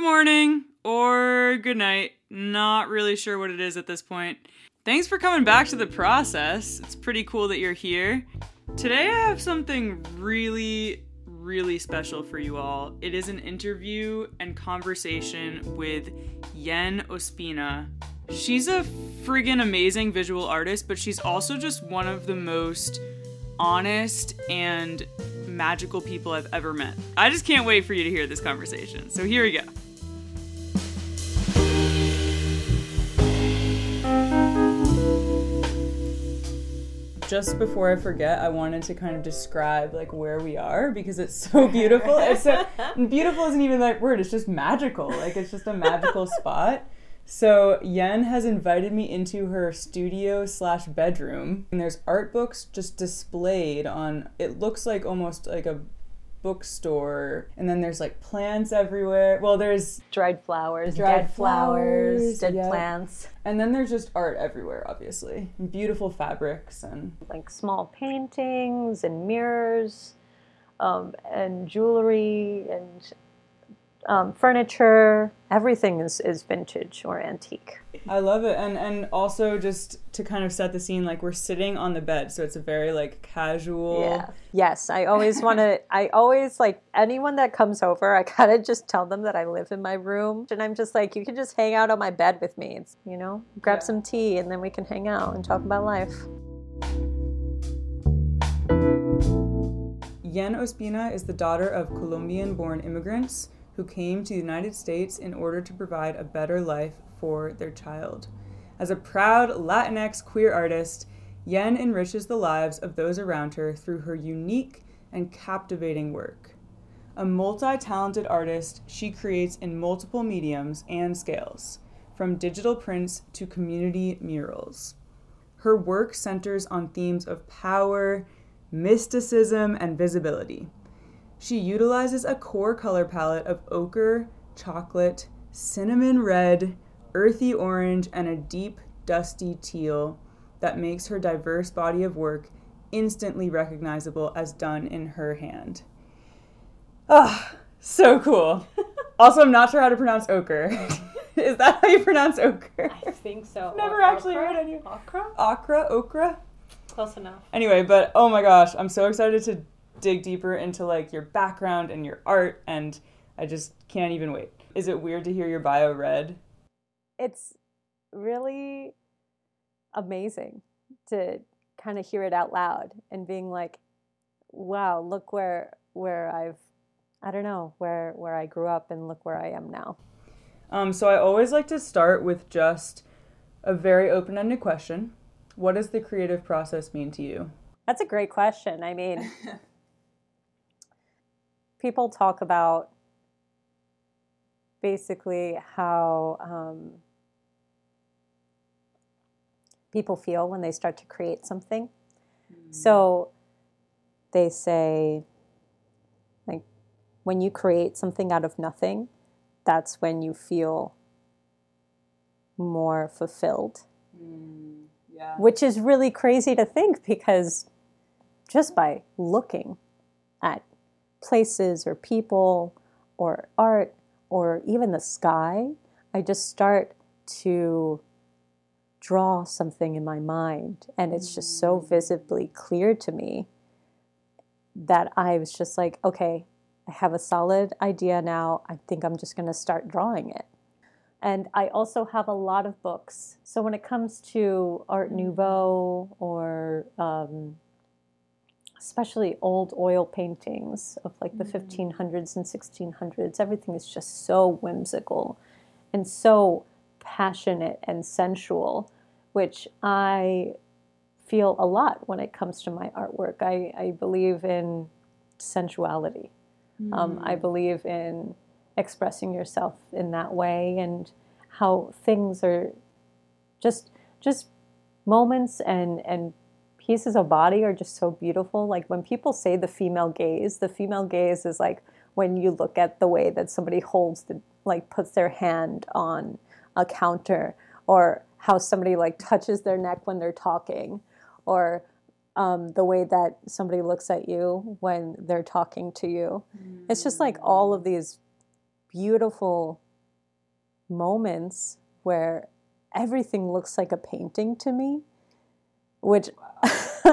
good morning or good night. Not really sure what it is at this point. Thanks for coming back to the process. It's pretty cool that you're here. Today I have something really, really special for you all. It is an interview and conversation with Yen Ospina. She's a friggin' amazing visual artist, but she's also just one of the most honest and magical people I've ever met. I just can't wait for you to hear this conversation. So here we go. Just before I forget, I wanted to kind of describe like where we are because it's so beautiful. It's so beautiful isn't even that word. It's just magical. Like it's just a magical spot. So Yen has invited me into her studio slash bedroom, and there's art books just displayed on. It looks like almost like a bookstore, and then there's like plants everywhere. Well, there's dried flowers, Dried dead flowers, flowers, dead yeah. plants, and then there's just art everywhere, obviously, beautiful fabrics and like small paintings and mirrors, um, and jewelry and um, furniture. Everything is, is vintage or antique. I love it. And and also just to kind of set the scene, like we're sitting on the bed, so it's a very like casual. Yeah. Yes, I always want to. I always like anyone that comes over. I kind of just tell them that I live in my room, and I'm just like, you can just hang out on my bed with me. It's, you know, grab Yeah. some tea, and then we can hang out and talk about life. Yen Ospina is the daughter of Colombian born immigrants who came to the United States in order to provide a better life for their child. As a proud Latinx queer artist, Yen enriches the lives of those around her through her unique and captivating work. A multi talented artist, she creates in multiple mediums and scales, from digital prints to community murals. Her work centers on themes of power, mysticism, and visibility. She utilizes a core color palette of ochre, chocolate, cinnamon red, earthy orange, and a deep, dusty teal that makes her diverse body of work instantly recognizable as done in her hand. Ah, so cool. also, I'm not sure how to pronounce ochre. Is that how you pronounce ochre? I think so. Never actually heard any. Okra? Okra, okra? Close enough. Anyway, but oh my gosh, I'm so excited to dig deeper into like your background and your art and I just can't even wait. Is it weird to hear your bio read? It's really amazing to kind of hear it out loud and being like, wow, look where where I've I don't know, where where I grew up and look where I am now. Um, so I always like to start with just a very open-ended question. What does the creative process mean to you? That's a great question. I mean, people talk about basically how um, people feel when they start to create something. So they say, like, when you create something out of nothing, that's when you feel more fulfilled yeah. which is really crazy to think because just by looking at places or people or art or even the sky, I just start to draw something in my mind. And it's just so visibly clear to me that I was just like, okay, I have a solid idea now. I think I'm just going to start drawing it. And I also have a lot of books. So when it comes to Art Nouveau or um, especially old oil paintings of like the 1500s and 1600s, everything is just so whimsical and so passionate and sensual, which I feel a lot when it comes to my artwork. I, I believe in sensuality. Um, I believe in expressing yourself in that way and how things are just just moments and and pieces of body are just so beautiful. Like when people say the female gaze the female gaze is like when you look at the way that somebody holds the like puts their hand on a counter or how somebody like touches their neck when they're talking or um, the way that somebody looks at you when they're talking to you. It's just like all of these beautiful moments where everything looks like a painting to me, which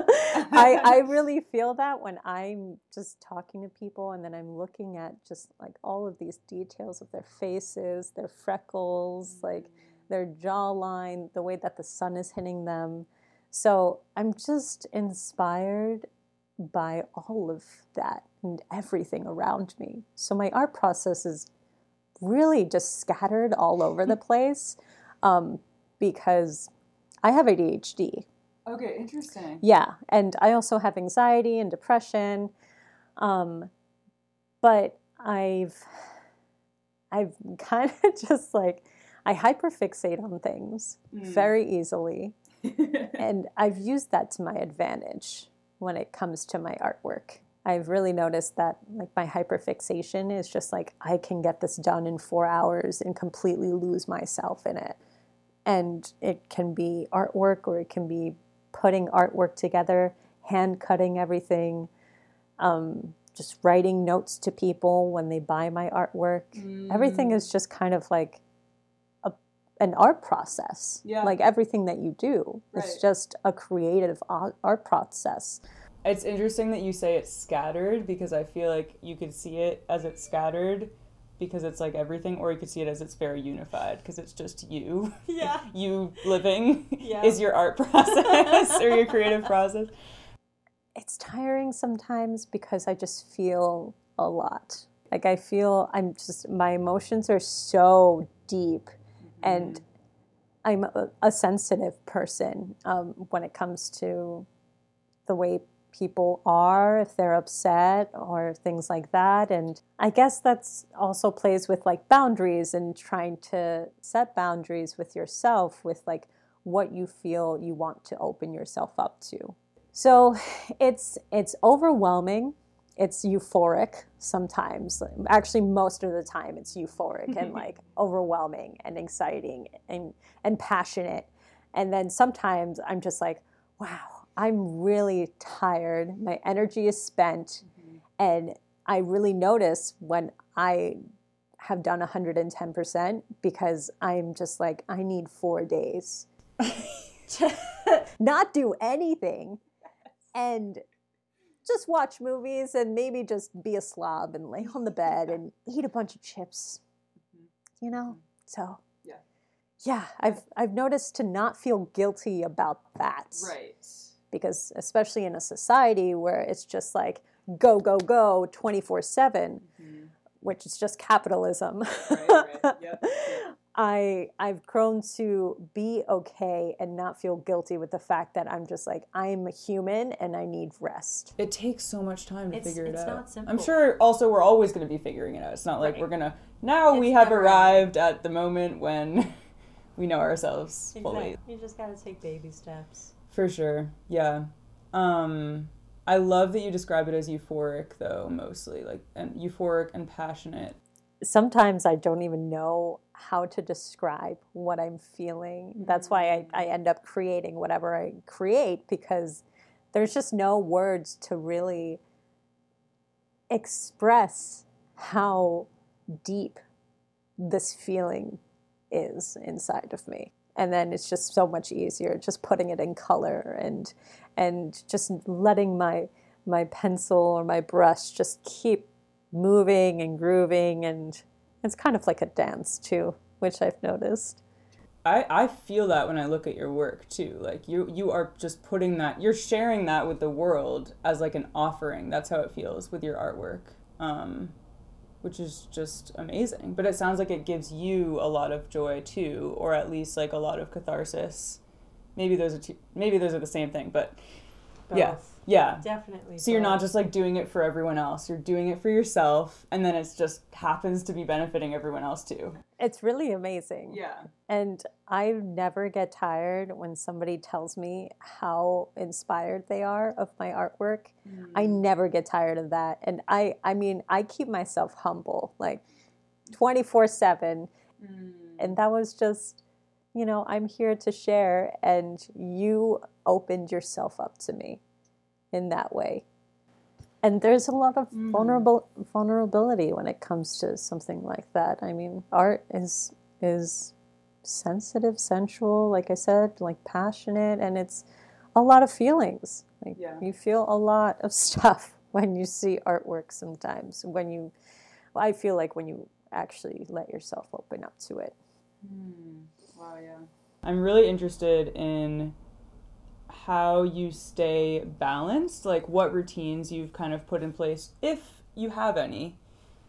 I, I really feel that when I'm just talking to people and then I'm looking at just like all of these details of their faces, their freckles, like their jawline, the way that the sun is hitting them. So I'm just inspired by all of that and everything around me. So my art process is really just scattered all over the place um, because I have ADHD. Okay, interesting. Yeah, and I also have anxiety and depression. Um, but I've I've kind of just like I hyperfixate on things mm. very easily. and I've used that to my advantage when it comes to my artwork. I've really noticed that like my hyperfixation is just like I can get this done in 4 hours and completely lose myself in it. And it can be artwork or it can be putting artwork together, hand cutting everything, um, just writing notes to people when they buy my artwork. Mm. Everything is just kind of like a, an art process. Yeah. Like everything that you do, right. it's just a creative art process. It's interesting that you say it's scattered because I feel like you could see it as it's scattered because it's like everything, or you could see it as it's very unified because it's just you. Yeah. you living yeah. is your art process or your creative process. It's tiring sometimes because I just feel a lot. Like I feel I'm just, my emotions are so deep mm-hmm. and I'm a, a sensitive person um, when it comes to the way people are if they're upset or things like that. And i guess that's also plays with like boundaries and trying to set boundaries with yourself with like what you feel you want to open yourself up to. So it's it's overwhelming. It's euphoric sometimes. Actually most of the time it's euphoric and like overwhelming and exciting and and passionate. And then sometimes i'm just like wow I'm really tired. My energy is spent. Mm-hmm. And I really notice when I have done 110% because I'm just like, I need four days to not do anything and just watch movies and maybe just be a slob and lay on the bed and eat a bunch of chips. Mm-hmm. You know? Mm-hmm. So yeah. Yeah, I've I've noticed to not feel guilty about that. Right because especially in a society where it's just like go go go 24 7 mm-hmm. which is just capitalism right, right. Yep, yep. I I've grown to be okay and not feel guilty with the fact that I'm just like I'm a human and I need rest. It takes so much time to it's, figure it it's out. Not simple. I'm sure also we're always going to be figuring it out. It's not like right. we're going to now it's we have arrived at the moment when we know ourselves exactly. fully. You just got to take baby steps. For sure. Yeah. Um I love that you describe it as euphoric though, mostly. Like and euphoric and passionate. Sometimes I don't even know how to describe what I'm feeling. That's why I, I end up creating whatever I create because there's just no words to really express how deep this feeling is inside of me and then it's just so much easier just putting it in color and and just letting my my pencil or my brush just keep moving and grooving and it's kind of like a dance too which i've noticed I, I feel that when I look at your work too. Like you you are just putting that you're sharing that with the world as like an offering. That's how it feels with your artwork. Um, which is just amazing. But it sounds like it gives you a lot of joy too, or at least like a lot of catharsis. Maybe those are two, maybe those are the same thing, but Both. yeah, yeah, definitely. So both. you're not just like doing it for everyone else; you're doing it for yourself, and then it just happens to be benefiting everyone else too. It's really amazing. Yeah. And I never get tired when somebody tells me how inspired they are of my artwork. Mm. I never get tired of that. And I I mean, I keep myself humble like 24/7. Mm. And that was just you know, I'm here to share and you opened yourself up to me in that way. And there's a lot of mm. vulnerable vulnerability when it comes to something like that. I mean, art is is sensitive, sensual, like I said, like passionate, and it's a lot of feelings. Like Yeah. you feel a lot of stuff when you see artwork sometimes. When you I feel like when you actually let yourself open up to it. Wow, yeah. I'm really interested in how you stay balanced, like what routines you've kind of put in place, if you have any,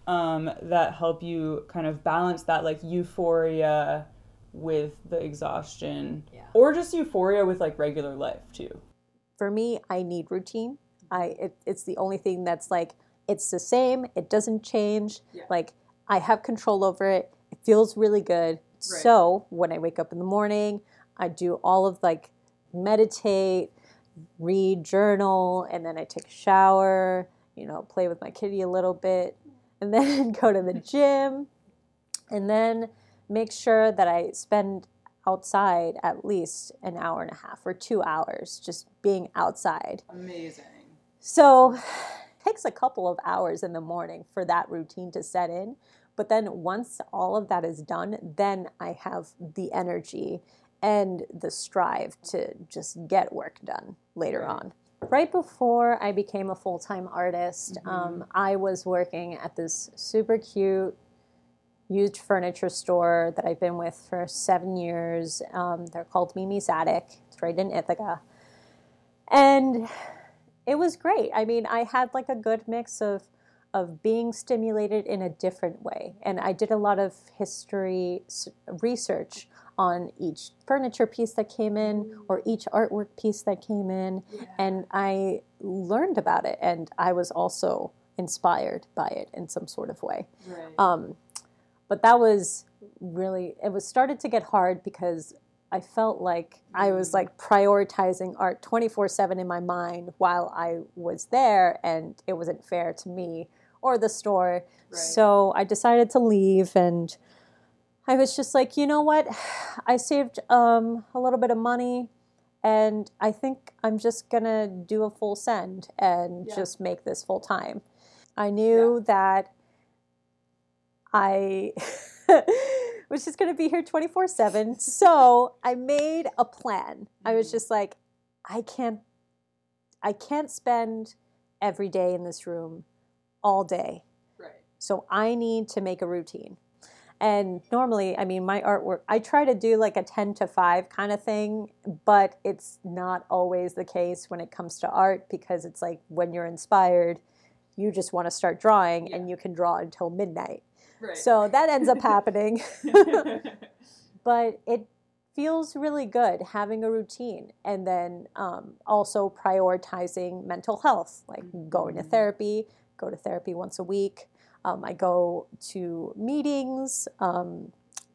um, that help you kind of balance that like euphoria with the exhaustion, Yeah. or just euphoria with like regular life too. For me, I need routine. I it, it's the only thing that's like it's the same. It doesn't change. Yeah. Like I have control over it. It feels really good. So when I wake up in the morning, I do all of like meditate, read, journal, and then I take a shower. You know, play with my kitty a little bit, and then go to the gym, and then make sure that I spend outside at least an hour and a half or two hours just being outside. Amazing. So it takes a couple of hours in the morning for that routine to set in. But then once all of that is done, then I have the energy and the strive to just get work done later Right. on. Right before I became a full time artist, Mhm. um, I was working at this super cute used furniture store that I've been with for seven years. Um, they're called Mimi's Attic. It's right in Ithaca. And it was great. I mean, I had like a good mix of of being stimulated in a different way, and I did a lot of history research on each furniture piece that came in or each artwork piece that came in, and I learned about it, and I was also inspired by it in some sort of way. Right. Um, but that was really it was started to get hard because I felt like I was like prioritizing art 24/7 in my mind while I was there and it wasn't fair to me or the store. Right. So I decided to leave and I was just like, you know what? I saved um, a little bit of money and I think I'm just going to do a full send and Yeah. just make this full time. I knew that I was just going to be here 24 7. So I made a plan. I was Mhm. just like, I can't, I can't spend every day in this room all day. right. So I need to make a routine. And normally, I mean, my artwork, I try to do like a 10 to 5 kind of thing, but it's not always the case when it comes to art because it's like when you're inspired, you just want to start drawing and you can draw until midnight. Right. So that ends up happening. but it feels really good having a routine and then um, also prioritizing mental health like going to Mhm. therapy go to therapy once a week um, i go to meetings um,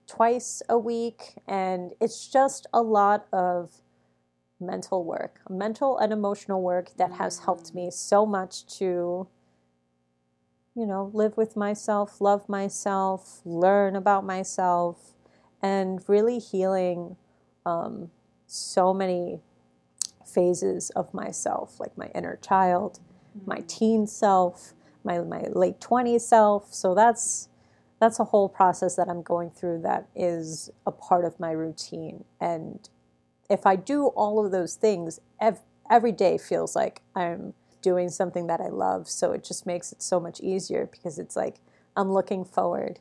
twice a week and it's just a lot of mental work mental and emotional work that has helped me so much to you know live with myself love myself learn about myself and really healing um, so many phases of myself, like my inner child, my teen self, my, my late 20s self. So that's that's a whole process that I'm going through that is a part of my routine. And if I do all of those things, ev- every day feels like I'm doing something that I love. So it just makes it so much easier because it's like I'm looking forward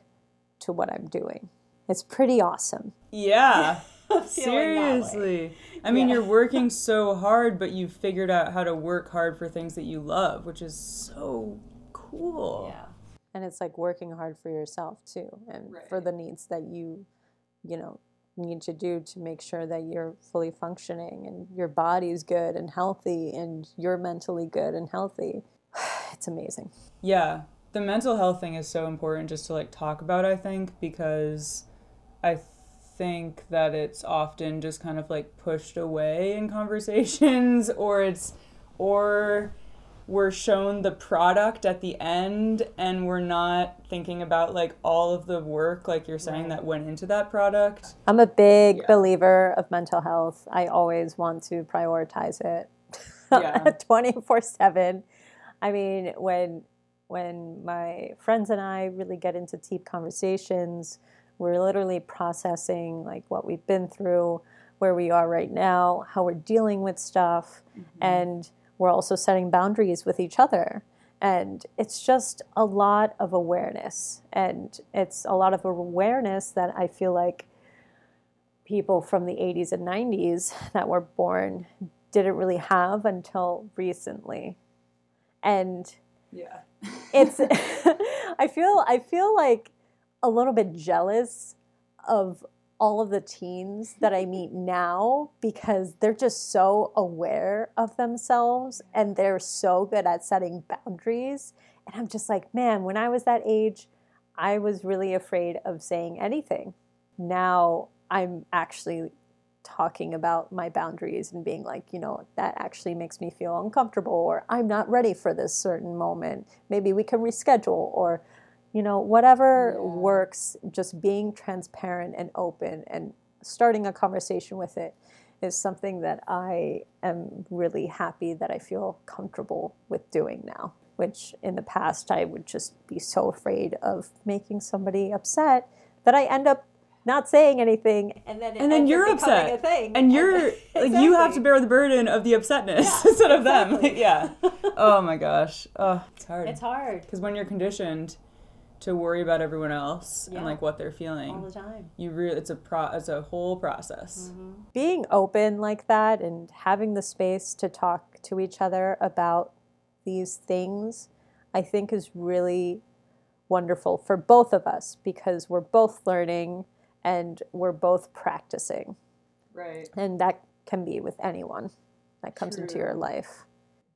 to what I'm doing. It's pretty awesome. Yeah. Feeling that way. Seriously. I mean, Yeah. you're working so hard, but you've figured out how to work hard for things that you love, which is so cool. Yeah. And it's like working hard for yourself too and for the needs that you, you know, need to do to make sure that you're fully functioning and your body's good and healthy and you're mentally good and healthy. It's amazing. Yeah. The mental health thing is so important just to like talk about, I think, because I think that it's often just kind of like pushed away in conversations or it's or we're shown the product at the end and we're not thinking about like all of the work like you're saying Right. that went into that product. I'm a big Yeah. believer of mental health. I always want to prioritize it Yeah. 24 7. I mean, when when my friends and I really get into deep conversations, we're literally processing like what we've been through, where we are right now, how we're dealing with stuff, mm-hmm. and we're also setting boundaries with each other. And it's just a lot of awareness. And it's a lot of awareness that I feel like people from the 80s and 90s that were born didn't really have until recently. And Yeah. it's I feel I feel like a little bit jealous of all of the teens that I meet now because they're just so aware of themselves and they're so good at setting boundaries and I'm just like man when I was that age I was really afraid of saying anything now I'm actually talking about my boundaries and being like, you know, that actually makes me feel uncomfortable, or I'm not ready for this certain moment. Maybe we can reschedule, or, you know, whatever Yeah. works, just being transparent and open and starting a conversation with it is something that I am really happy that I feel comfortable with doing now. Which in the past I would just be so afraid of making somebody upset that I end up not saying anything, and then it And then you're upset. And you're like you have to bear the burden of the upsetness instead of them. Yeah. Oh my gosh. Oh, it's hard. It's hard Because when you're conditioned to worry about everyone else Yeah. and like what they're feeling, all the time. you really it's a pro it's a whole process. Mm-hmm. Being open like that and having the space to talk to each other about these things, I think is really wonderful for both of us because we're both learning and we're both practicing. Right. And that can be with anyone that comes into your life.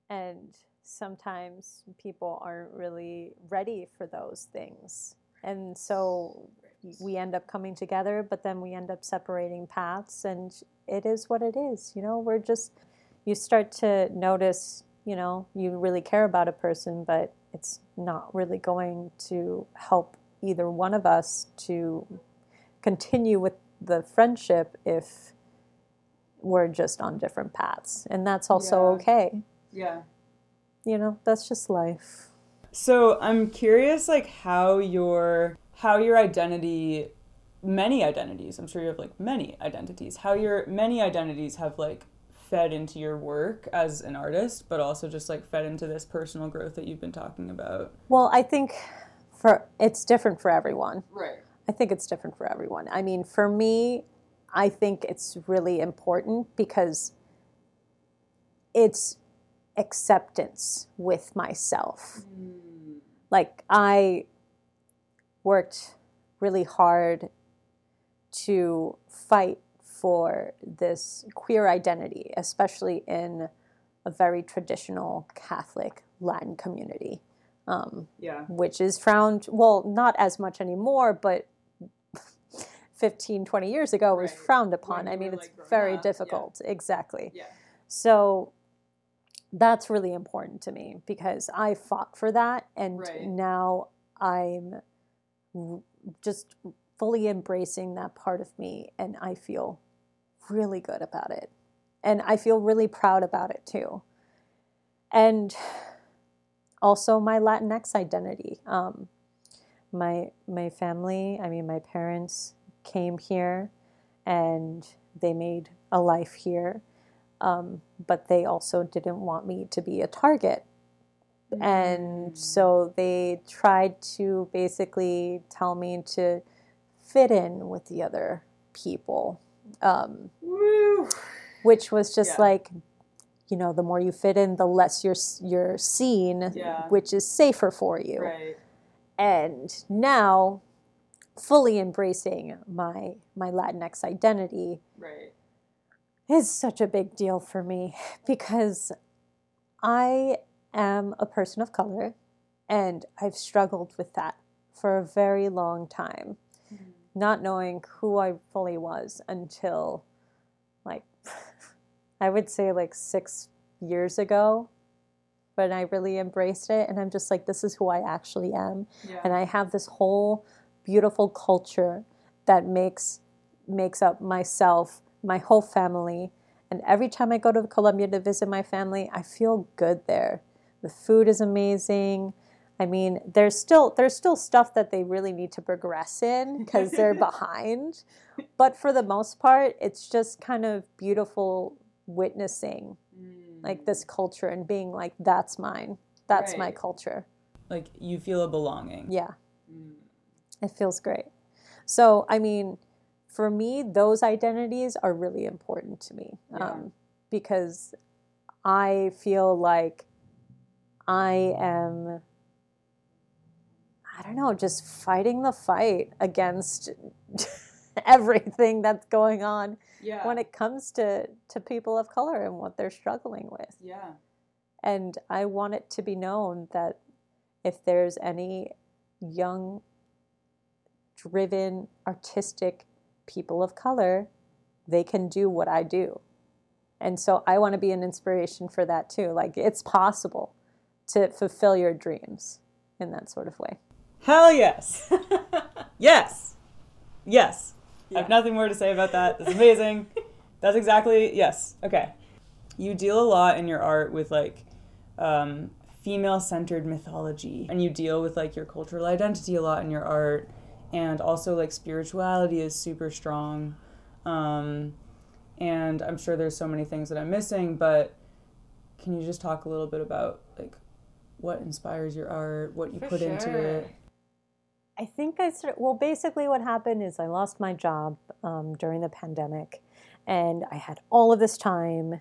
And sometimes people aren't really ready for those things. And so we end up coming together, but then we end up separating paths, and it is what it is. You know, we're just, you start to notice, you know, you really care about a person, but it's not really going to help either one of us to continue with the friendship if we're just on different paths. And that's also Yeah. okay. Yeah. You know, that's just life. So I'm curious like how your how your identity many identities, I'm sure you have like many identities, how your many identities have like fed into your work as an artist, but also just like fed into this personal growth that you've been talking about. Well, I think for it's different for everyone. Right. I think it's different for everyone. I mean, for me, I think it's really important because it's acceptance with myself. Like, I worked really hard to fight for this queer identity, especially in a very traditional Catholic Latin community um, Yeah. which is frowned well not as much anymore but 15 20 years ago was frowned upon When i mean it's like, very up, yeah. difficult exactly Yeah. so that's really important to me because i fought for that and Right. now i'm just fully embracing that part of me and i feel really good about it and i feel really proud about it too and also my Latinx identity. Um, my my family, I mean, my parents came here, and they made a life here, um, but they also didn't want me to be a target, and so they tried to basically tell me to fit in with the other people. Um, which was just Yeah. like you know the more you fit in the less you're you're seen Yeah. which is safer for you Right. and now fully embracing my my latinx identity Right. Is such a big deal for me because i am a person of color and i've struggled with that for a very long time mm-hmm. not knowing who i fully was until like I would say like six years ago when I really embraced it. And I'm just like, this is who I actually am. Yeah. And I have this whole beautiful culture that makes makes up myself, my whole family. And every time I go to Colombia to visit my family, I feel good there. The food is amazing. I mean, there's still there's still stuff that they really need to progress in because they're behind. But for the most part, it's just kind of beautiful witnessing like this mm. culture and being like, that's mine. That's my culture. Like you feel a belonging. Yeah. Mm. It feels great. So, I mean, for me, those identities are really important to me Yeah. um, because I feel like I am, I don't know, just fighting the fight against everything that's going on Yeah. when it comes to, to people of color and what they're struggling with. yeah. And I want it to be known that if there's any young, driven, artistic people of color, they can do what I do. And so I want to be an inspiration for that too. Like it's possible to fulfill your dreams in that sort of way. Hell yes. yes. Yes. I have nothing more to say about that. That's amazing. That's exactly yes. Okay. You deal a lot in your art with like um, female-centered mythology, and you deal with like your cultural identity a lot in your art, and also like spirituality is super strong. Um, and I'm sure there's so many things that I'm missing, but can you just talk a little bit about like what inspires your art, what you For put into it? I think I started, well, basically, what happened is I lost my job um, during the pandemic and I had all of this time.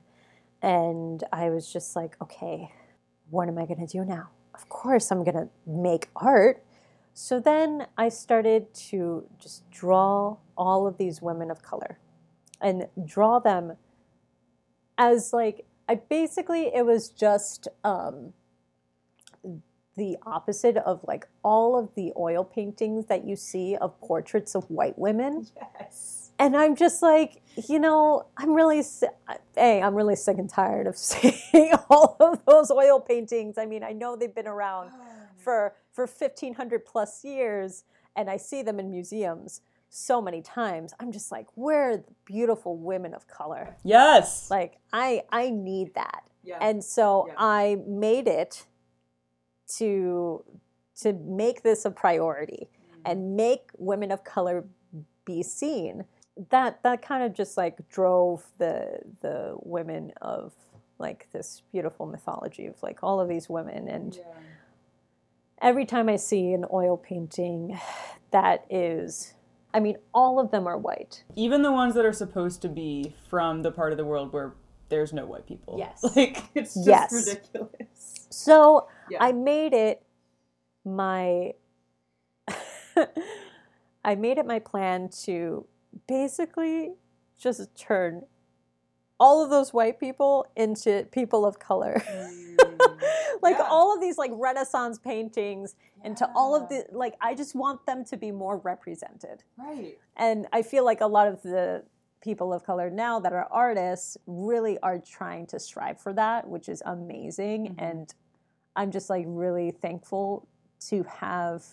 And I was just like, okay, what am I going to do now? Of course, I'm going to make art. So then I started to just draw all of these women of color and draw them as like, I basically, it was just, um, the opposite of like all of the oil paintings that you see of portraits of white women. Yes. And I'm just like, you know, I'm really, hey, I'm really sick and tired of seeing all of those oil paintings. I mean, I know they've been around for for 1500 plus years and I see them in museums so many times. I'm just like, where are the beautiful women of color? Yes. Like I I need that. yeah. And so Yeah. I made it to to make this a priority mm. and make women of color be seen. That that kind of just like drove the the women of like this beautiful mythology of like all of these women and every time I see an oil painting that is I mean all of them are white. Even the ones that are supposed to be from the part of the world where there's no white people. Yes. Like it's just Yes. ridiculous. So Yeah. I made it my I made it my plan to basically just turn all of those white people into people of color. Mm. like Yeah. all of these like renaissance paintings into all of the like I just want them to be more represented. Right. And I feel like a lot of the people of color now that are artists really are trying to strive for that, which is amazing. Mhm. And I'm just like really thankful to have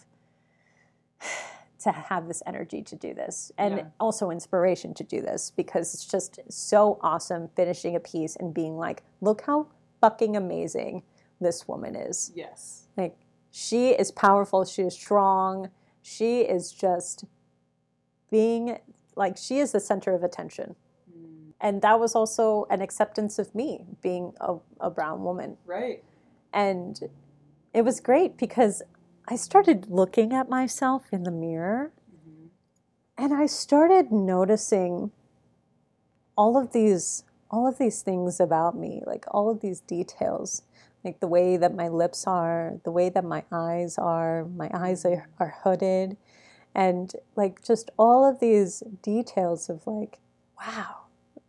to have this energy to do this and Yeah. also inspiration to do this because it's just so awesome finishing a piece and being like, look how fucking amazing this woman is. Yes. Like she is powerful, she is strong, she is just being like she is the center of attention. Mm. And that was also an acceptance of me being a, a brown woman. Right. And it was great because I started looking at myself in the mirror mm-hmm. and I started noticing all of these all of these things about me, like all of these details, like the way that my lips are, the way that my eyes are, my eyes are, are hooded, and like just all of these details of like, wow,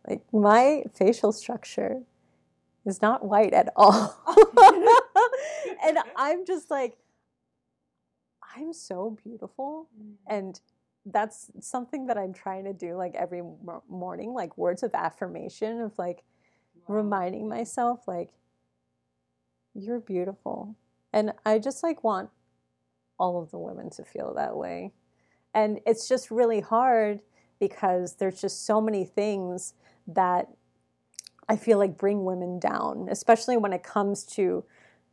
like my facial structure is not white at all. and I'm just like, I'm so beautiful. Mm-hmm. And that's something that I'm trying to do like every mo- morning, like words of affirmation of like reminding myself, like, you're beautiful. And I just like want all of the women to feel that way. And it's just really hard because there's just so many things that I feel like bring women down, especially when it comes to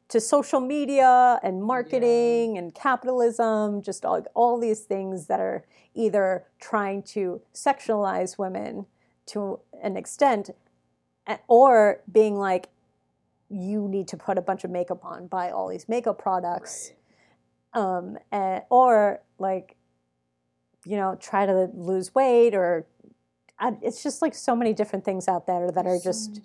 to social media and marketing and capitalism, just all, all these things that are either trying to sexualize women to an extent eh, or being like, you need to put a bunch of makeup on, buy all these makeup products, um, and, or like, you know, try to lose weight or I, it's just like so many different things out there that are just,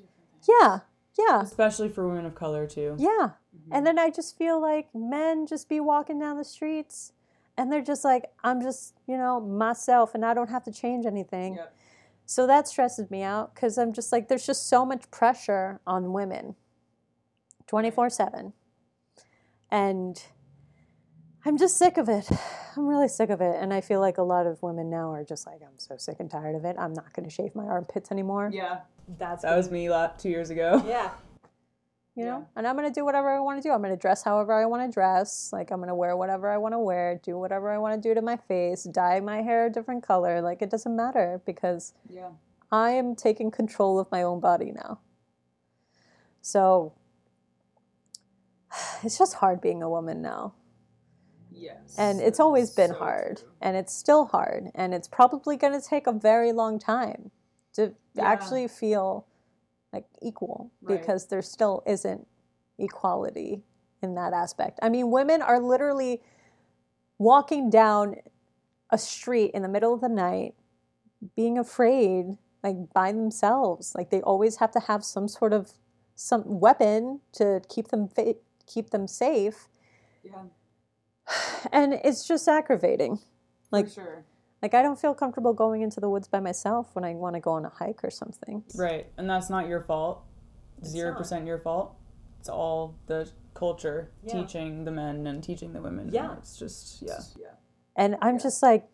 yeah, yeah, especially for women of color too. yeah. Mhm. And then I just feel like men just be walking down the streets and they're just like, I'm just, you know, myself and I don't have to change anything. Yep. So that stresses me out because I'm just like, there's just so much pressure on women 24 7. And I'm just sick of it. I'm really sick of it. And I feel like a lot of women now are just like, I'm so sick and tired of it. I'm not going to shave my armpits anymore. Yeah, That's that was me two years ago. yeah. You Yeah. know, and I'm gonna do whatever I want to do. I'm gonna dress however I want to dress. Like I'm gonna wear whatever I want to wear, do whatever I want to do to my face, dye my hair a different color. Like it doesn't matter because Yeah. I am taking control of my own body now. So it's just hard being a woman now. Yes. And it's always been hard. And it's still hard. And it's probably going to take a very long time to Yeah. actually feel like equal Right. because there still isn't equality in that aspect. I mean, women are literally walking down a street in the middle of the night being afraid like by themselves like they always have to have some sort of some weapon to keep them fa- keep them safe Yeah, and it's just aggravating like sure. like i don't feel comfortable going into the woods by myself when i want to go on a hike or something Right, and that's not your fault. Zero percent your fault. It's all the culture Yeah. teaching the men and teaching the women. Yeah. it's just yeah. Yeah. and i'm Yeah. just like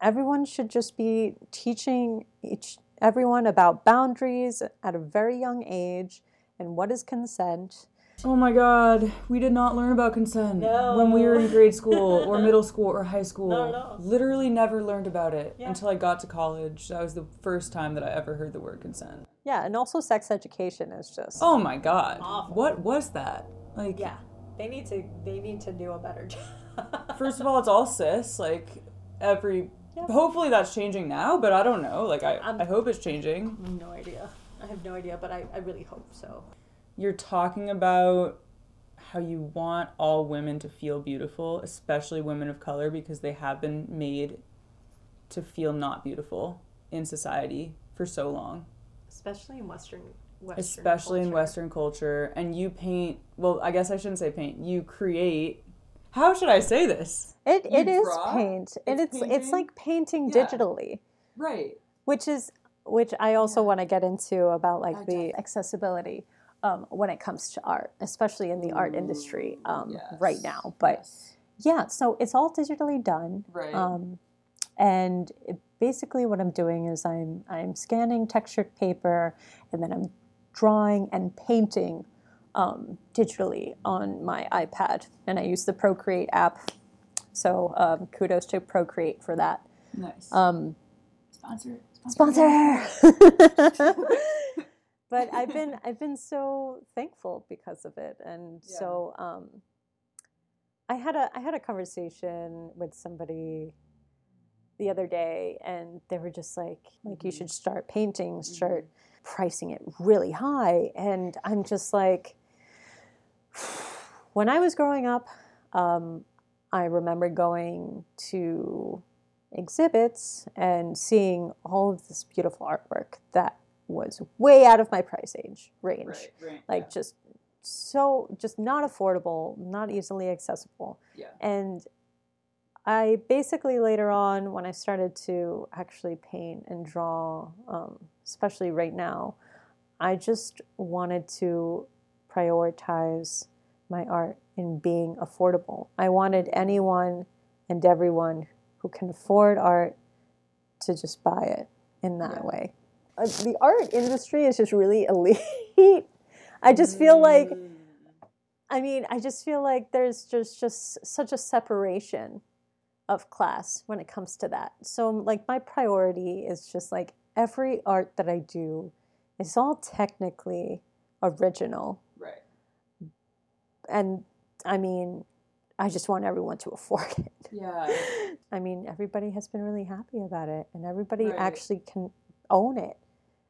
everyone should just be teaching each everyone about boundaries at a very young age and what is consent Oh my god, we did not learn about consent No. when we were in grade school or middle school or high school. No, no. Literally never learned about it Yeah. until I got to college. That was the first time that I ever heard the word consent. yeah and also sex education is just Oh my god. Awful. What was that? Like yeah they need to they need to do a better job first of all, it's all cis. Like every Yeah. hopefully that's changing now, but I don't know. Like I, I'm- I hope it's changing. no idea i have no idea but i, I really hope so You're talking about how you want all women to feel beautiful, especially women of color, because they have been made to feel not beautiful in society for so long, especially in western western especially in culture. Western culture. And you paint, well, I guess I shouldn't say paint, you create. How should I say this? it, you it is draw? paint and It's it's it's, like painting Yeah. digitally Right. which is which I also Yeah. want to get into about like I the accessibility um, when it comes to art, especially in the art industry um, right now. But yeah, so it's all digitally done, right. um, and it, basically what I'm doing is I'm I'm scanning textured paper, and then I'm drawing and painting um, digitally on my iPad, and I use the Procreate app. So um, kudos to Procreate for that. nice. Um, sponsor. sponsor. but I've been I've been so thankful because of it, and Yeah. so um, I had a I had a conversation with somebody the other day, and they were just like like you Mhm. should start painting, start pricing it really high, and I'm just like. When I was growing up, um, I remember going to exhibits and seeing all of this beautiful artwork that was way out of my price age range. Right. Right. Like just so just not affordable, not easily accessible. yeah. And I basically later on, when I started to actually paint and draw, um, especially right now, I just wanted to prioritize my art in being affordable. I wanted anyone and everyone who can afford art to just buy it in that Yeah. way. Uh, the art industry is just really elite. I just feel like. I mean, I just feel like there's just just such a separation of class when it comes to that. So like my priority is just like every art that I do is all technically original, Right. and I mean, I just want everyone to afford it. Yeah. I mean, everybody has been really happy about it, and everybody Right. actually can own it.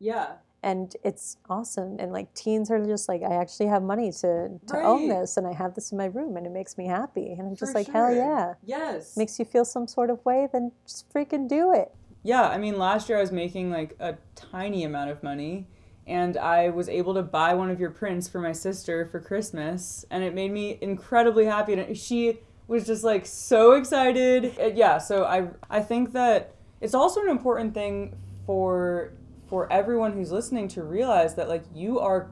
Yeah. And it's awesome. And like teens are just like, I actually have money to, to own this, and I have this in my room, and it makes me happy. And I'm just For like, hell yeah. Yes. Makes you feel some sort of way, then just freaking do it. Yeah, I mean, last year I was making like a tiny amount of money, and I was able to buy one of your prints for my sister for Christmas, and it made me incredibly happy. And she was just like so excited. Uh, Yeah, so I I think that it's also an important thing for for everyone who's listening to realize that like you are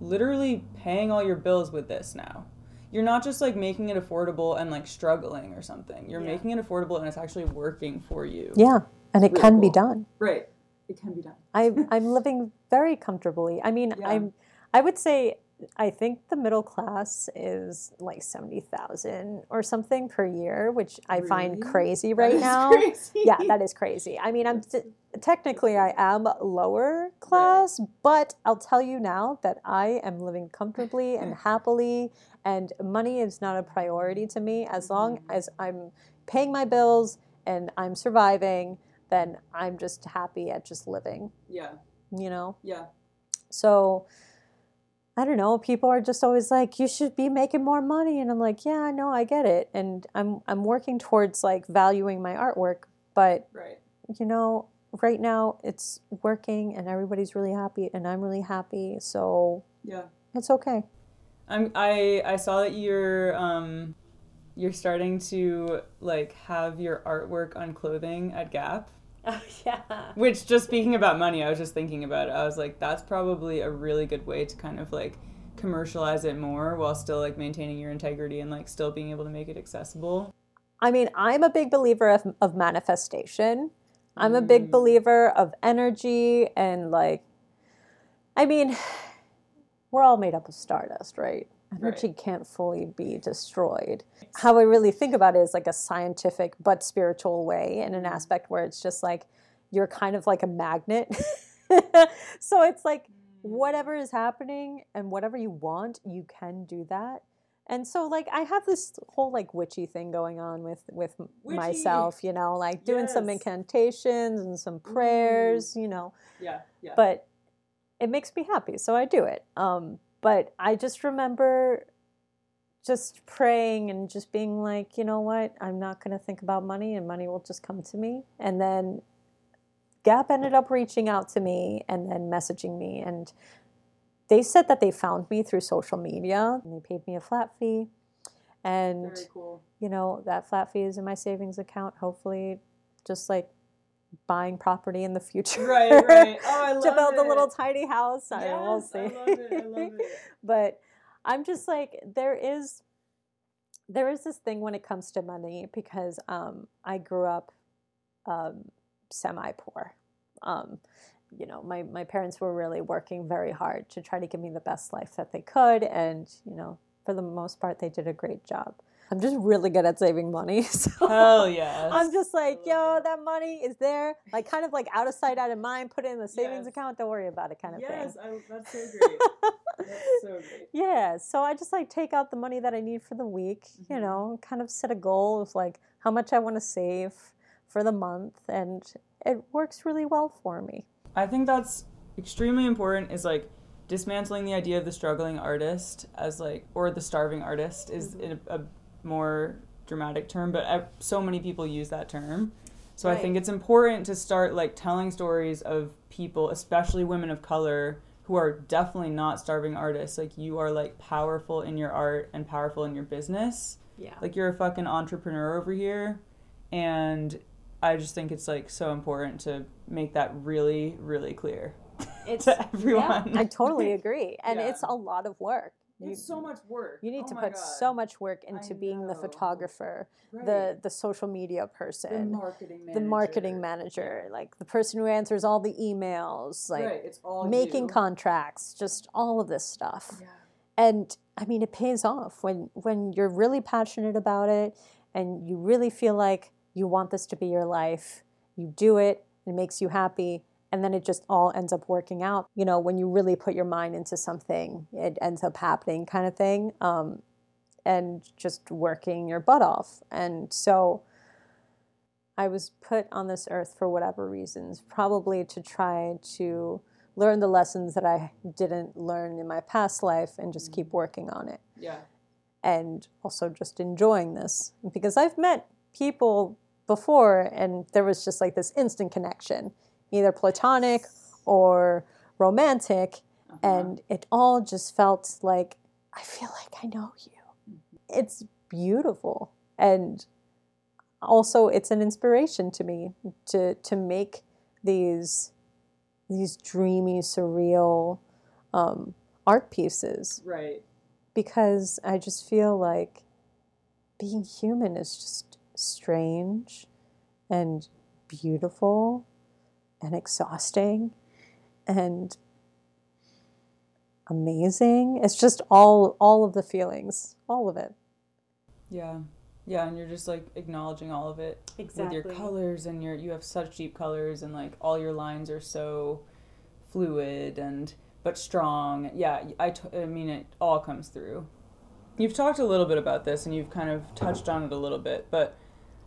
literally paying all your bills with this now. You're not just like making it affordable and like struggling or something. You're Yeah. making it affordable and it's actually working for you. Yeah. And it Really can be done. Right. It can be done. I, I'm living very comfortably. I mean, Yeah. I'm. I would say I think the middle class is like seventy thousand or something per year, which I find crazy right is now. crazy. Yeah, that is crazy. I mean, I'm t- technically I am lower class, but I'll tell you now that I am living comfortably and happily, and money is not a priority to me. As long Mm-hmm. as I'm paying my bills and I'm surviving, then I'm just happy at just living. Yeah. You know. Yeah. So I don't know, people are just always like you should be making more money and I'm like, yeah, I know, I get it. And I'm I'm working towards like valuing my artwork, but Right. you know, right now it's working and everybody's really happy and I'm really happy, so Yeah. it's okay. I'm I I saw that you're um you're starting to like have your artwork on clothing at Gap. Oh yeah. Which just speaking about money, I was just thinking about it. I was like, that's probably a really good way to kind of like commercialize it more while still like maintaining your integrity and like still being able to make it accessible. I mean, I'm a big believer of, of manifestation. I'm a big Mm. believer of energy and like, I mean, we're all made up of stardust, right? Energy can't fully be destroyed. How I really think about it is like a scientific but spiritual way, in an mm-hmm. aspect where it's just like you're kind of like a magnet. so it's like whatever mm. is happening and whatever you want, you can do that. And so like I have this whole like witchy thing going on with with Witchy! myself, you know, like doing some incantations and some prayers, mm. you know. Yeah. Yeah. But it makes me happy, so I do it. Um but I just remember just praying and just being like, you know what? I'm not going to think about money and money will just come to me. And then Gap ended up reaching out to me and then messaging me and they said that they found me through social media and they paid me a flat fee. And cool. you know, that flat fee is in my savings account, hopefully just like buying property in the future. Right. Right. Oh, I love to build it. a little tiny house. I will Yes, see. I love it. I love it. but I'm just like there is there is this thing when it comes to money because um, I grew up um, semi poor. Um, you know, my, my parents were really working very hard to try to give me the best life that they could. And, you know, for the most part, they did a great job. I'm just really good at saving money. So Hell yes. I'm just like, yo, that. money is there. Like, kind of like out of sight, out of mind, put it in the savings Yes. account. Don't worry about it, kind of Yes. thing. I, that's so great. that's so great. Yeah, so I just like take out the money that I need for the week, you Mhm. know, kind of set a goal of like how much I want to save for the month, and it works really well for me. I think that's extremely important is like dismantling the idea of the struggling artist as like or the starving artist is Mhm. a, a more dramatic term but I, so many people use that term. So i think it's important to start like telling stories of people especially women of color who are definitely not starving artists. Like you are like powerful in your art and powerful in your business. Yeah. like you're a fucking entrepreneur over here. And i just think it's like so important to make that really really clear It's to everyone. I totally agree, and Yeah. it's a lot of work. You, It's so much work. you need Oh to put God. so much work into being the photographer, Right. the the social media the person, marketing manager. the marketing manager, like the person who answers all the emails, like right. It's all making you. contracts, just all of this stuff. Yeah. and i mean it pays off when when you're really passionate about it and you really feel like you want this to be your life you do it it makes you happy and then it just all ends up working out you know when you really put your mind into something it ends up happening kind of thing um, and just working your butt off. And so I was put on this earth for whatever reasons, probably to try to learn the lessons that I didn't learn in my past life and just keep working on it. Yeah. And also just enjoying this because I've met people before and there was just like this instant connection, either platonic or romantic. Uh-huh. And it all just felt like, I feel like I know you. It's beautiful. And also it's an inspiration to me to to make these these dreamy, surreal um, art pieces right. because I just feel like being human is just strange and beautiful and exhausting and amazing. It's just all all of the feelings, all of it. Yeah. Yeah, and you're just like acknowledging all of it with your colors and your you have such deep colors and like all your lines are so fluid and but strong. Yeah, I, t- I mean it all comes through. You've talked a little bit about this and you've kind of touched on it a little bit, but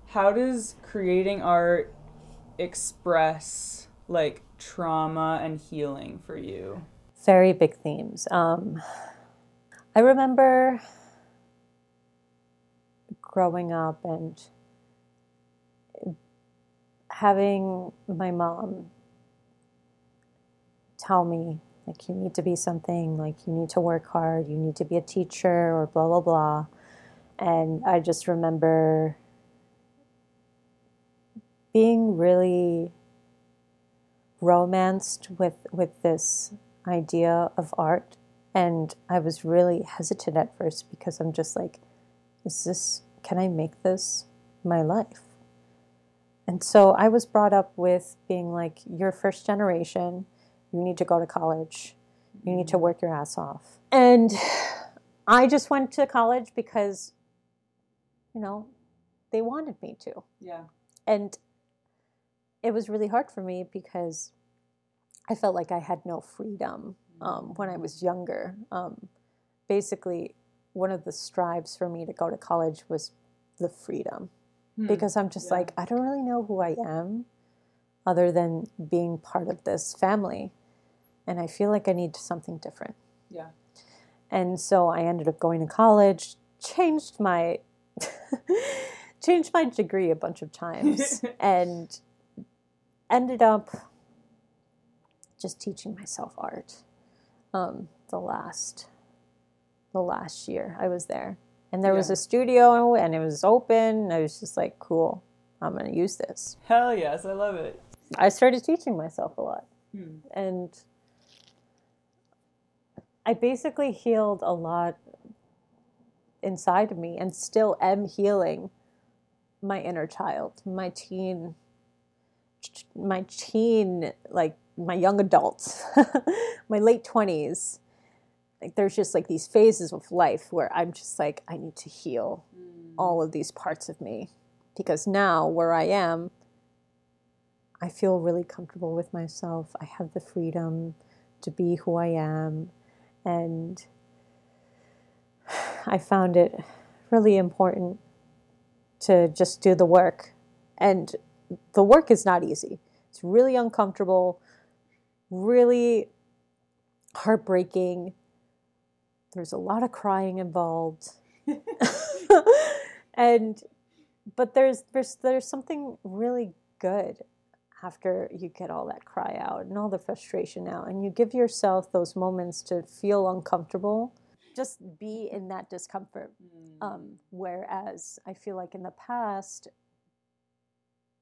how does creating art express like trauma and healing for you? very big themes. Um, I remember growing up and having my mom tell me, like, you need to be something, like, you need to work hard, you need to be a teacher, or blah, blah, blah. And I just remember being really romanced with, with this idea of art. And I was really hesitant at first because I'm just like, is this, can I make this my life? And so I was brought up with being like, you're first generation, you need to go to college, you need to work your ass off. And I just went to college because, you know, they wanted me to Yeah. and it was really hard for me because I felt like I had no freedom um, when I was younger. Um, basically, one of the strives for me to go to college was the freedom because I'm just Yeah. like, I don't really know who I am other than being part of this family. And I feel like I need something different. Yeah. And so I ended up going to college, changed my changed my degree a bunch of times and ended up just teaching myself art. Um, the last the last year I was there. And there was a studio and it was open. I was just like, cool, I'm gonna use this. Hell yes, I love it. I started teaching myself a lot. Hmm. And I basically healed a lot inside of me and still am healing my inner child, my teen, my teen, like my young adults, my late 20s. Like there's just like these phases of life where I'm just like, I need to heal mm. all of these parts of me because now where I am, I feel really comfortable with myself. I have the freedom to be who I am. And I found it really important to just do the work. And the work is not easy, it's really uncomfortable, really heartbreaking. There's a lot of crying involved. and but there's there's there's something really good after you get all that cry out and all the frustration out and you give yourself those moments to feel uncomfortable just be in that discomfort um, whereas i feel like in the past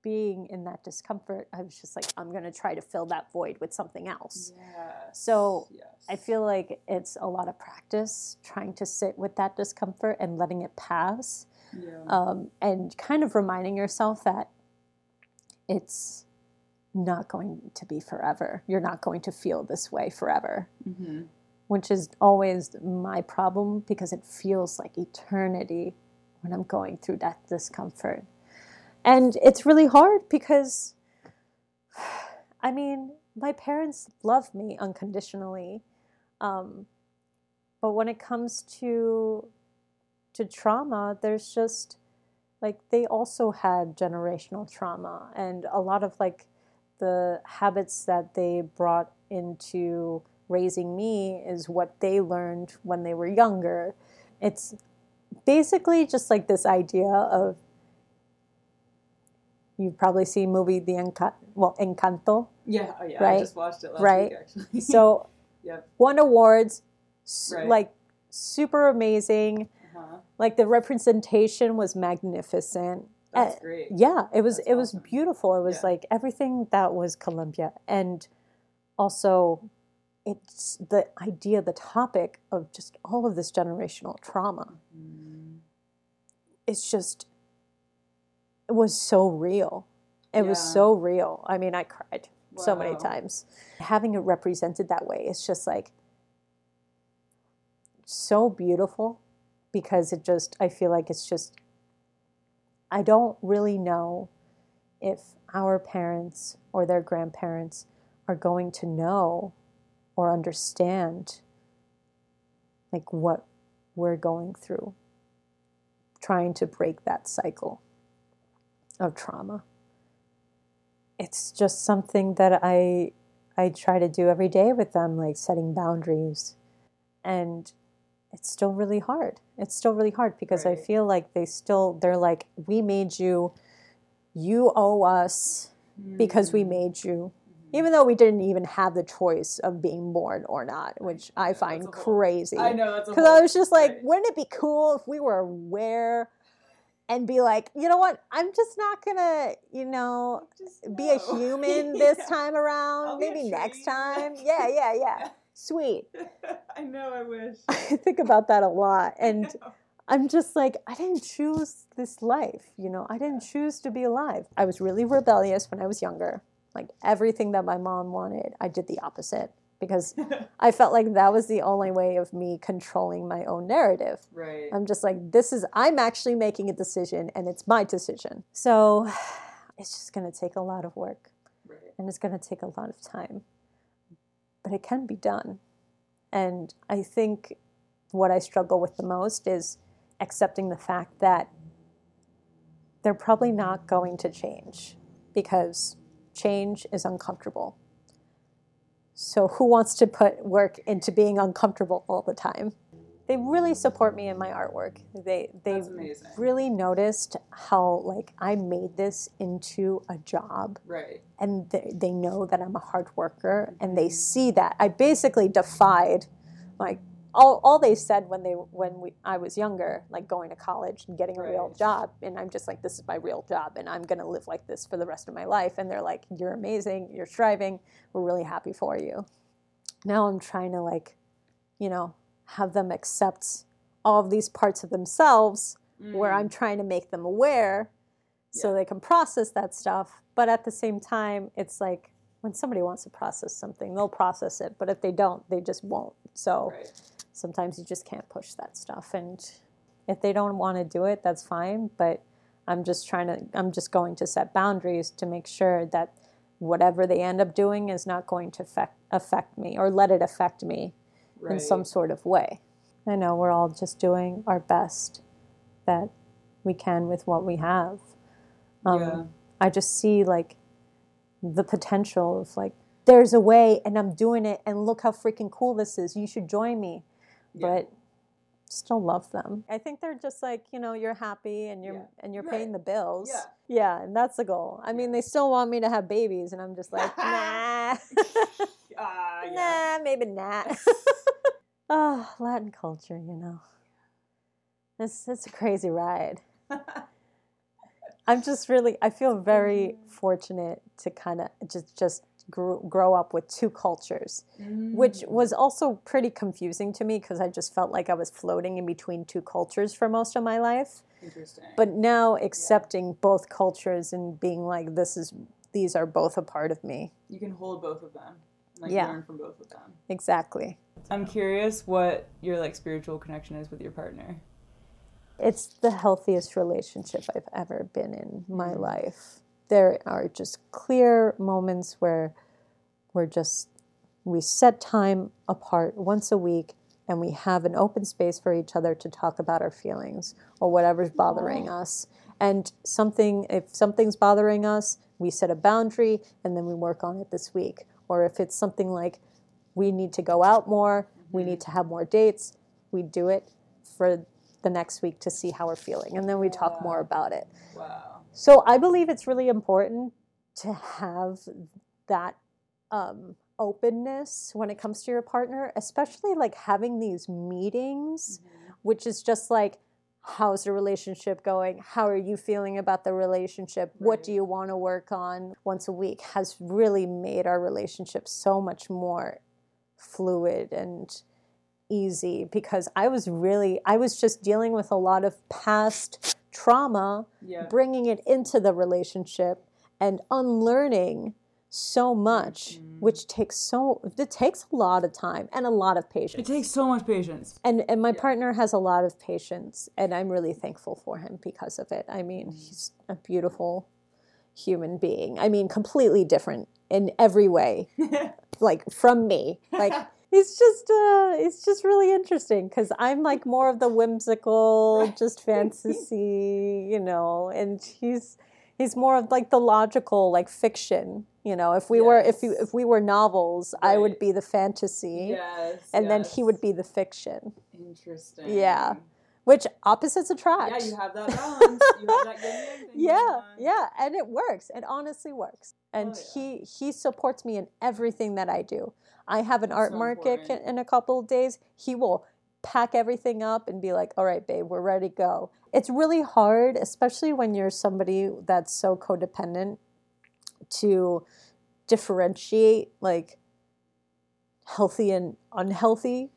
being in that discomfort i was just like i'm going to try to fill that void with something else Yes. So, yes. I feel like it's a lot of practice trying to sit with that discomfort and letting it pass, yeah. um, and kind of reminding yourself that it's not going to be forever. You're not going to feel this way forever, hmm which is always my problem because it feels like eternity when I'm going through that discomfort. And it's really hard because, I mean, my parents love me unconditionally. Um, but when it comes to to trauma, there's just like they also had generational trauma and a lot of like the habits that they brought into raising me is what they learned when they were younger. It's basically just like this idea of you've probably seen movie The Enca- well Encanto. Yeah, oh, yeah. Right. I just watched it last Right. week actually. So Yep. won awards, Right. like super amazing. uh-huh. Like the representation was magnificent. That's Uh, great. Yeah, it was That's it was beautiful. It was Yeah. like everything that was Colombia and also it's the idea, the topic of just all of this generational trauma. Mm, It's just was so real. It was so real. I mean, I cried so many times. Having it represented that way, it's just like so beautiful because it just I feel like it's just I don't really know if our parents or their grandparents are going to know or understand like what we're going through trying to break that cycle of trauma. It's just something that i i try to do every day with them like setting boundaries. And it's still really hard. It's still really hard because i feel like they still they're like we made you. You owe us because we mm, made you. Mhm. even though we didn't even have the choice of being born or not which i find that's a whole- crazy. I know that's a because I was just like, right. wouldn't it be cool if we were aware and be like, you know what? I'm just not gonna, you know, Just be a human this Yeah. time around. I'll Maybe next time. Yeah, yeah, yeah. Sweet. I know. I wish. I think about that a lot, and. I'm just like, I didn't choose this life. You know, I didn't choose to be alive. I was really rebellious when I was younger. Like everything that my mom wanted, I did the opposite because I felt like that was the only way of me controlling my own narrative. right. I'm just like, this is, I'm actually making a decision and it's my decision. So it's just going to take a lot of work right. and it's going to take a lot of time. But it can be done. And I think what I struggle with the most is accepting the fact that they're probably not going to change because change is uncomfortable. So, who wants to put work into being uncomfortable all the time? They really support me in my artwork. They they really noticed how like I made this into a job Right. and they, they know that I'm a hard worker and they mm-hmm. see that. I basically defied like all, all they said when they when we I was younger, like going to college and getting a real job, and I'm just like, this is my real job, and I'm gonna live like this for the rest of my life. And they're like, you're amazing, you're striving, we're really happy for you. Now I'm trying to like, you know, have them accept all of these parts of themselves where Mm. I'm trying to make them aware so Yeah. they can process that stuff. But at the same time, it's like when somebody wants to process something, they'll process it. But if they don't, they just won't. So Right. Sometimes you just can't push that stuff. And if they don't want to do it, that's fine. But I'm just trying to, I'm just going to set boundaries to make sure that whatever they end up doing is not going to affect, affect me or let it affect me in some sort of way. I know we're all just doing our best that we can with what we have. Um, yeah. I just see like the potential of like, there's a way and I'm doing it and look how freaking cool this is. You should join me. Yeah. But still love them. I think they're just like, you know, you're happy and you're Yeah. and you're Right. paying the bills. Yeah. Yeah, and that's the goal. I mean, they still want me to have babies and I'm just like, nah. Ah, yeah. Nah, maybe not. oh, Latin culture, you know. It's it's a crazy ride. I'm just really I feel very fortunate to kind of just just grow, grow up with two cultures, which Mm. was also pretty confusing to me because I just felt like I was floating in between two cultures for most of my life. Interesting. But now accepting both cultures and being like this is these are both a part of me. you can hold both of them. Like Yeah. learn from both of them. Exactly. I'm curious what your like spiritual connection is with your partner. It's the healthiest relationship I've ever been in my Mhm. life. There are just clear moments where we're just we set time apart once a week and we have an open space for each other to talk about our feelings or whatever's bothering us. And something, if something's bothering us, we set a boundary and then we work on it this week. Or if it's something like we need to go out more, we mm-hmm. need to have more dates, we do it for the next week to see how we're feeling. And then we talk more about it. Wow. So I believe it's really important to have that um, openness when it comes to your partner, especially like having these meetings, Mm-hmm. which is just like, how's the relationship going? How are you feeling about the relationship? What do you want to work on once a week? Has really made our relationship so much more fluid and easy because I was really, I was just dealing with a lot of past trauma Yeah. bringing it into the relationship and unlearning so much Mm-hmm. which takes so it takes a lot of time and a lot of patience. It takes so much patience. and and my partner has a lot of patience and i'm really thankful for him because of it i mean Mm-hmm. he's a beautiful human being i mean completely different in every way like from me like it's just uh it's just really interesting because i'm like more of the whimsical just fantasy you know and he's he's more of like the logical like fiction you know if we were if you if we were novels i would be the fantasy Yes. and then he would be the fiction Interesting. Yeah. which opposites attract Yeah, you have that balance. you have that yeah yeah and it works it honestly works and Oh, yeah. he he supports me in everything that i do i have an art so market important. in a couple of days. He will pack everything up and be like all right babe we're ready to go. It's really hard especially when you're somebody that's so codependent to differentiate like healthy and unhealthy.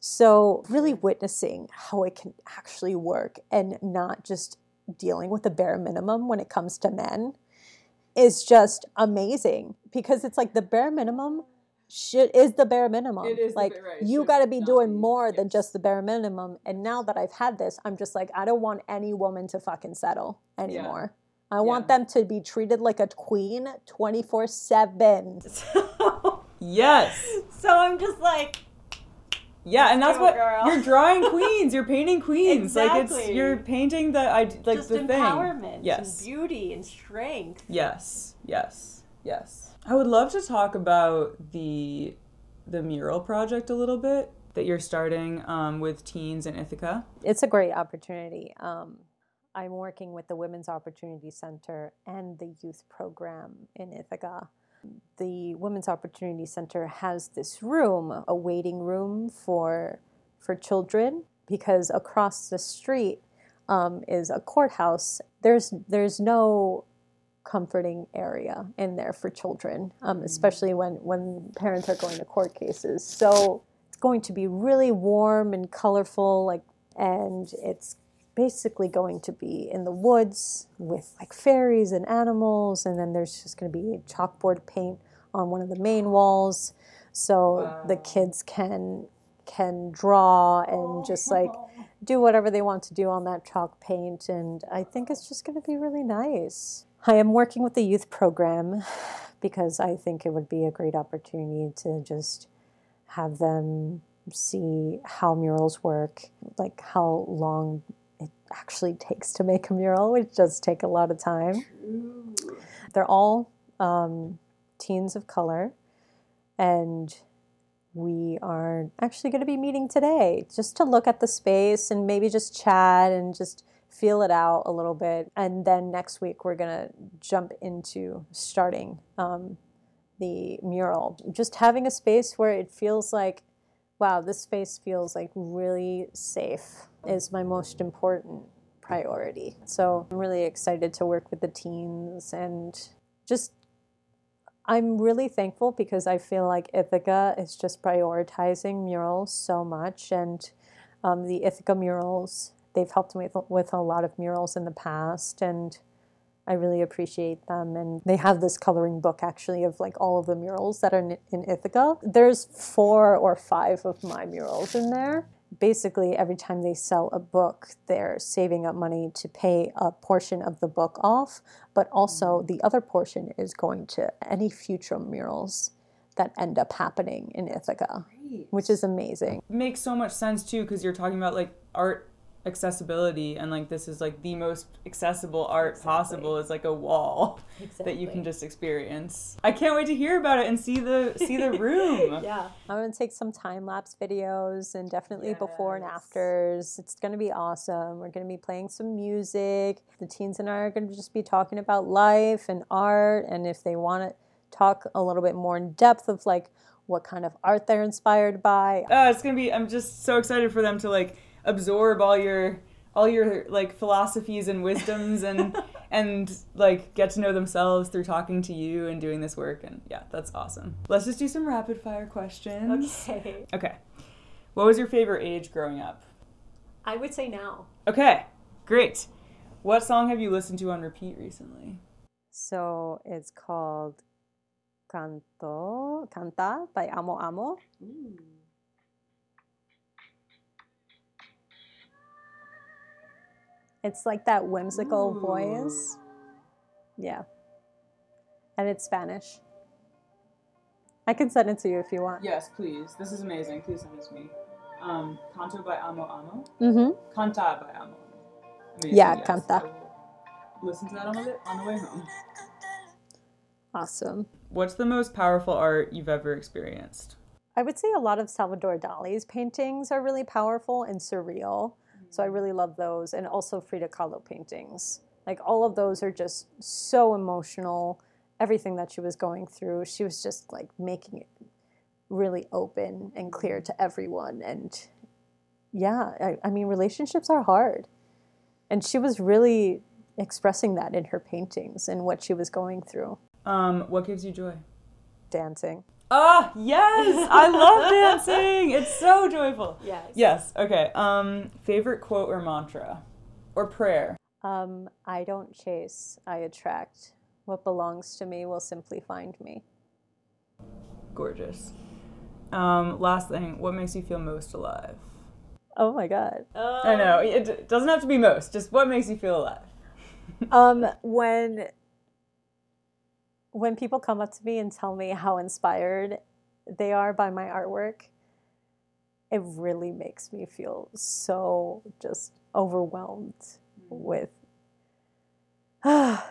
So really witnessing how it can actually work and not just dealing with the bare minimum when it comes to men is just amazing because it's like the bare minimum shit is the bare minimum. It is like bare- right, you got to be doing be- more than just the bare minimum. And now that I've had this, I'm just like I don't want any woman to fucking settle anymore. I want Yeah. them to be treated like a queen 24/7. yes. So I'm just like Yeah, and that's what girl. you're drawing queens. You're painting queens. Like it's you're painting the id- like just the thing. Yes. and beauty and strength. Yes, yes, yes. I would love to talk about the the mural project a little bit that you're starting um, with teens in Ithaca. It's a great opportunity. Um, I'm working with the Women's Opportunity Center and the youth program in Ithaca. The Women's Opportunity Center has this room, a waiting room for for children, because across the street um, is a courthouse. There's there's no comforting area in there for children, um, especially when when parents are going to court cases. So it's going to be really warm and colorful, like, and it's basically going to be in the woods with like fairies and animals, and then there's just going to be chalkboard paint on one of the main walls, so the kids can can draw and just like do whatever they want to do on that chalk paint and i think it's just going to be really nice i am working with the youth program because i think it would be a great opportunity to just have them see how murals work like how long it actually takes to make a mural which does take a lot of time. They're all um, teens of color and we are actually going to be meeting today just to look at the space and maybe just chat and just feel it out a little bit. And then next week, we're going to jump into starting um, the mural. Just having a space where it feels like, wow, this space feels like really safe is my most important priority. So I'm really excited to work with the teens and just I'm really thankful because I feel like Ithaca is just prioritizing murals so much, and um, the Ithaca murals they've helped me with, with a lot of murals in the past, and I really appreciate them. And they have this coloring book actually of like all of the murals that are in, in Ithaca. There's four or five of my murals in there. Basically, every time they sell a book, they're saving up money to pay a portion of the book off, but also mm. the other portion is going to any future murals that end up happening in Ithaca. Right. which is amazing. makes so much sense too because you're talking about like art accessibility and like this is like the most accessible art Exactly. possible is like a wall that you can just experience. I can't wait to hear about it and see the see the room. Yeah. I'm going to take some time lapse videos and definitely before and Yes. afters. It's going to be awesome. We're going to be playing some music. The teens and I are going to just be talking about life and art. And if they want to talk a little bit more in depth of like what kind of art they're inspired by, Uh, it's gonna be. I'm just so excited for them to like absorb all your all your like philosophies and wisdoms and and like get to know themselves through talking to you and doing this work. And yeah, that's awesome. Let's just do some rapid fire questions. okay. Okay. What was your favorite age growing up? I would say now. Okay, great. What song have you listened to on repeat recently? So it's called Canto, Canta by Amo Amo. It's like that whimsical Ooh. voice. Yeah. And it's Spanish. I can send it to you if you want. Yes, please. This is amazing. Please send this to me. Um, Canto by Amo Amo. Mm-hmm. Canta by Amo. Amazing, Yeah, yes. Canta. Listen to that on the, on the way home. Awesome. What's the most powerful art you've ever experienced? I would say a lot of Salvador Dali's paintings are really powerful and surreal. So I really love those. And also Frida Kahlo paintings. Like all of those are just so emotional. Everything that she was going through, she was just like making it really open and clear to everyone. And yeah, I, I mean, relationships are hard. And she was really expressing that in her paintings and what she was going through. Um, what gives you joy? Dancing. Ah, yes! I love dancing. It's so joyful. Yes. Yes. Okay. Um, favorite quote or mantra, or prayer. Um, I don't chase, I attract. What belongs to me will simply find me. Gorgeous. Um, last thing. What makes you feel most alive? Oh my god. I know it doesn't have to be most. Just what makes you feel alive. Um, when when people come up to me and tell me how inspired they are by my artwork, it really makes me feel so just overwhelmed mm. with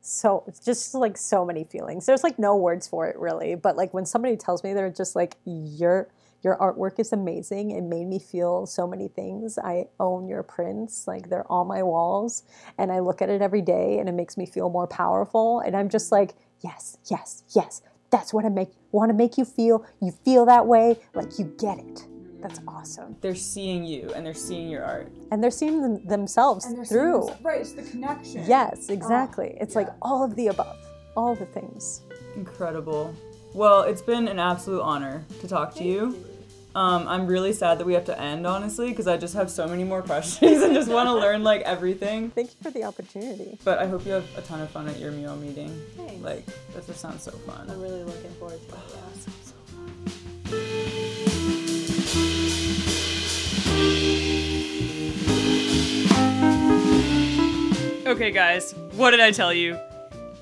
so just like so many feelings. There's like no words for it really, but like when somebody tells me they're just like your your artwork is amazing. It made me feel so many things. I own your prints, like they're on my walls, and I look at it every day and it makes me feel more powerful. And I'm just like, yes, yes, yes. That's what I make want to make you feel. You feel that way, like you get it. That's mm. awesome. They're seeing you and they're seeing your art. And they're seeing them, themselves through. Right, it's the connection. Yes, ah, exactly. it's like all of the above, all the things. Incredible. Well, it's been an absolute honor to talk to you. Um, I'm really sad that we have to end, honestly, because I just have so many more questions and just want to learn like everything. Thank you for the opportunity. But I hope you have a ton of fun at your Mio meeting. Thanks. Like, that just sounds so fun. I'm really looking forward to it. Okay, guys, what did I tell you?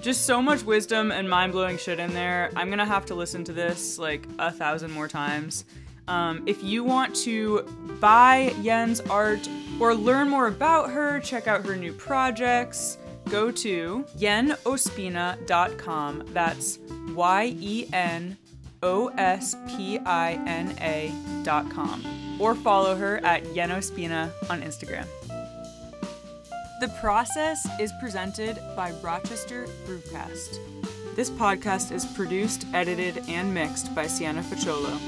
Just so much wisdom and mind blowing shit in there. I'm gonna have to listen to this like a thousand more times. Um, if you want to buy Yen's art or learn more about her, check out her new projects, go to yenospina.com. That's Y E N O S P I N A.com. Or follow her at Yenospina on Instagram. The process is presented by Rochester Brewcast. This podcast is produced, edited, and mixed by Sienna Facciolo.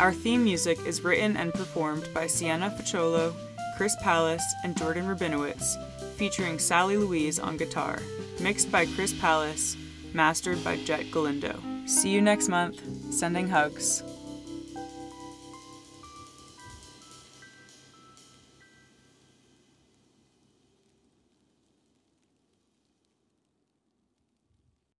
Our theme music is written and performed by Sienna Facciolo, Chris Palace, and Jordan Rabinowitz, featuring Sally Louise on guitar. Mixed by Chris Palace, mastered by Jett Galindo. See you next month. Sending hugs.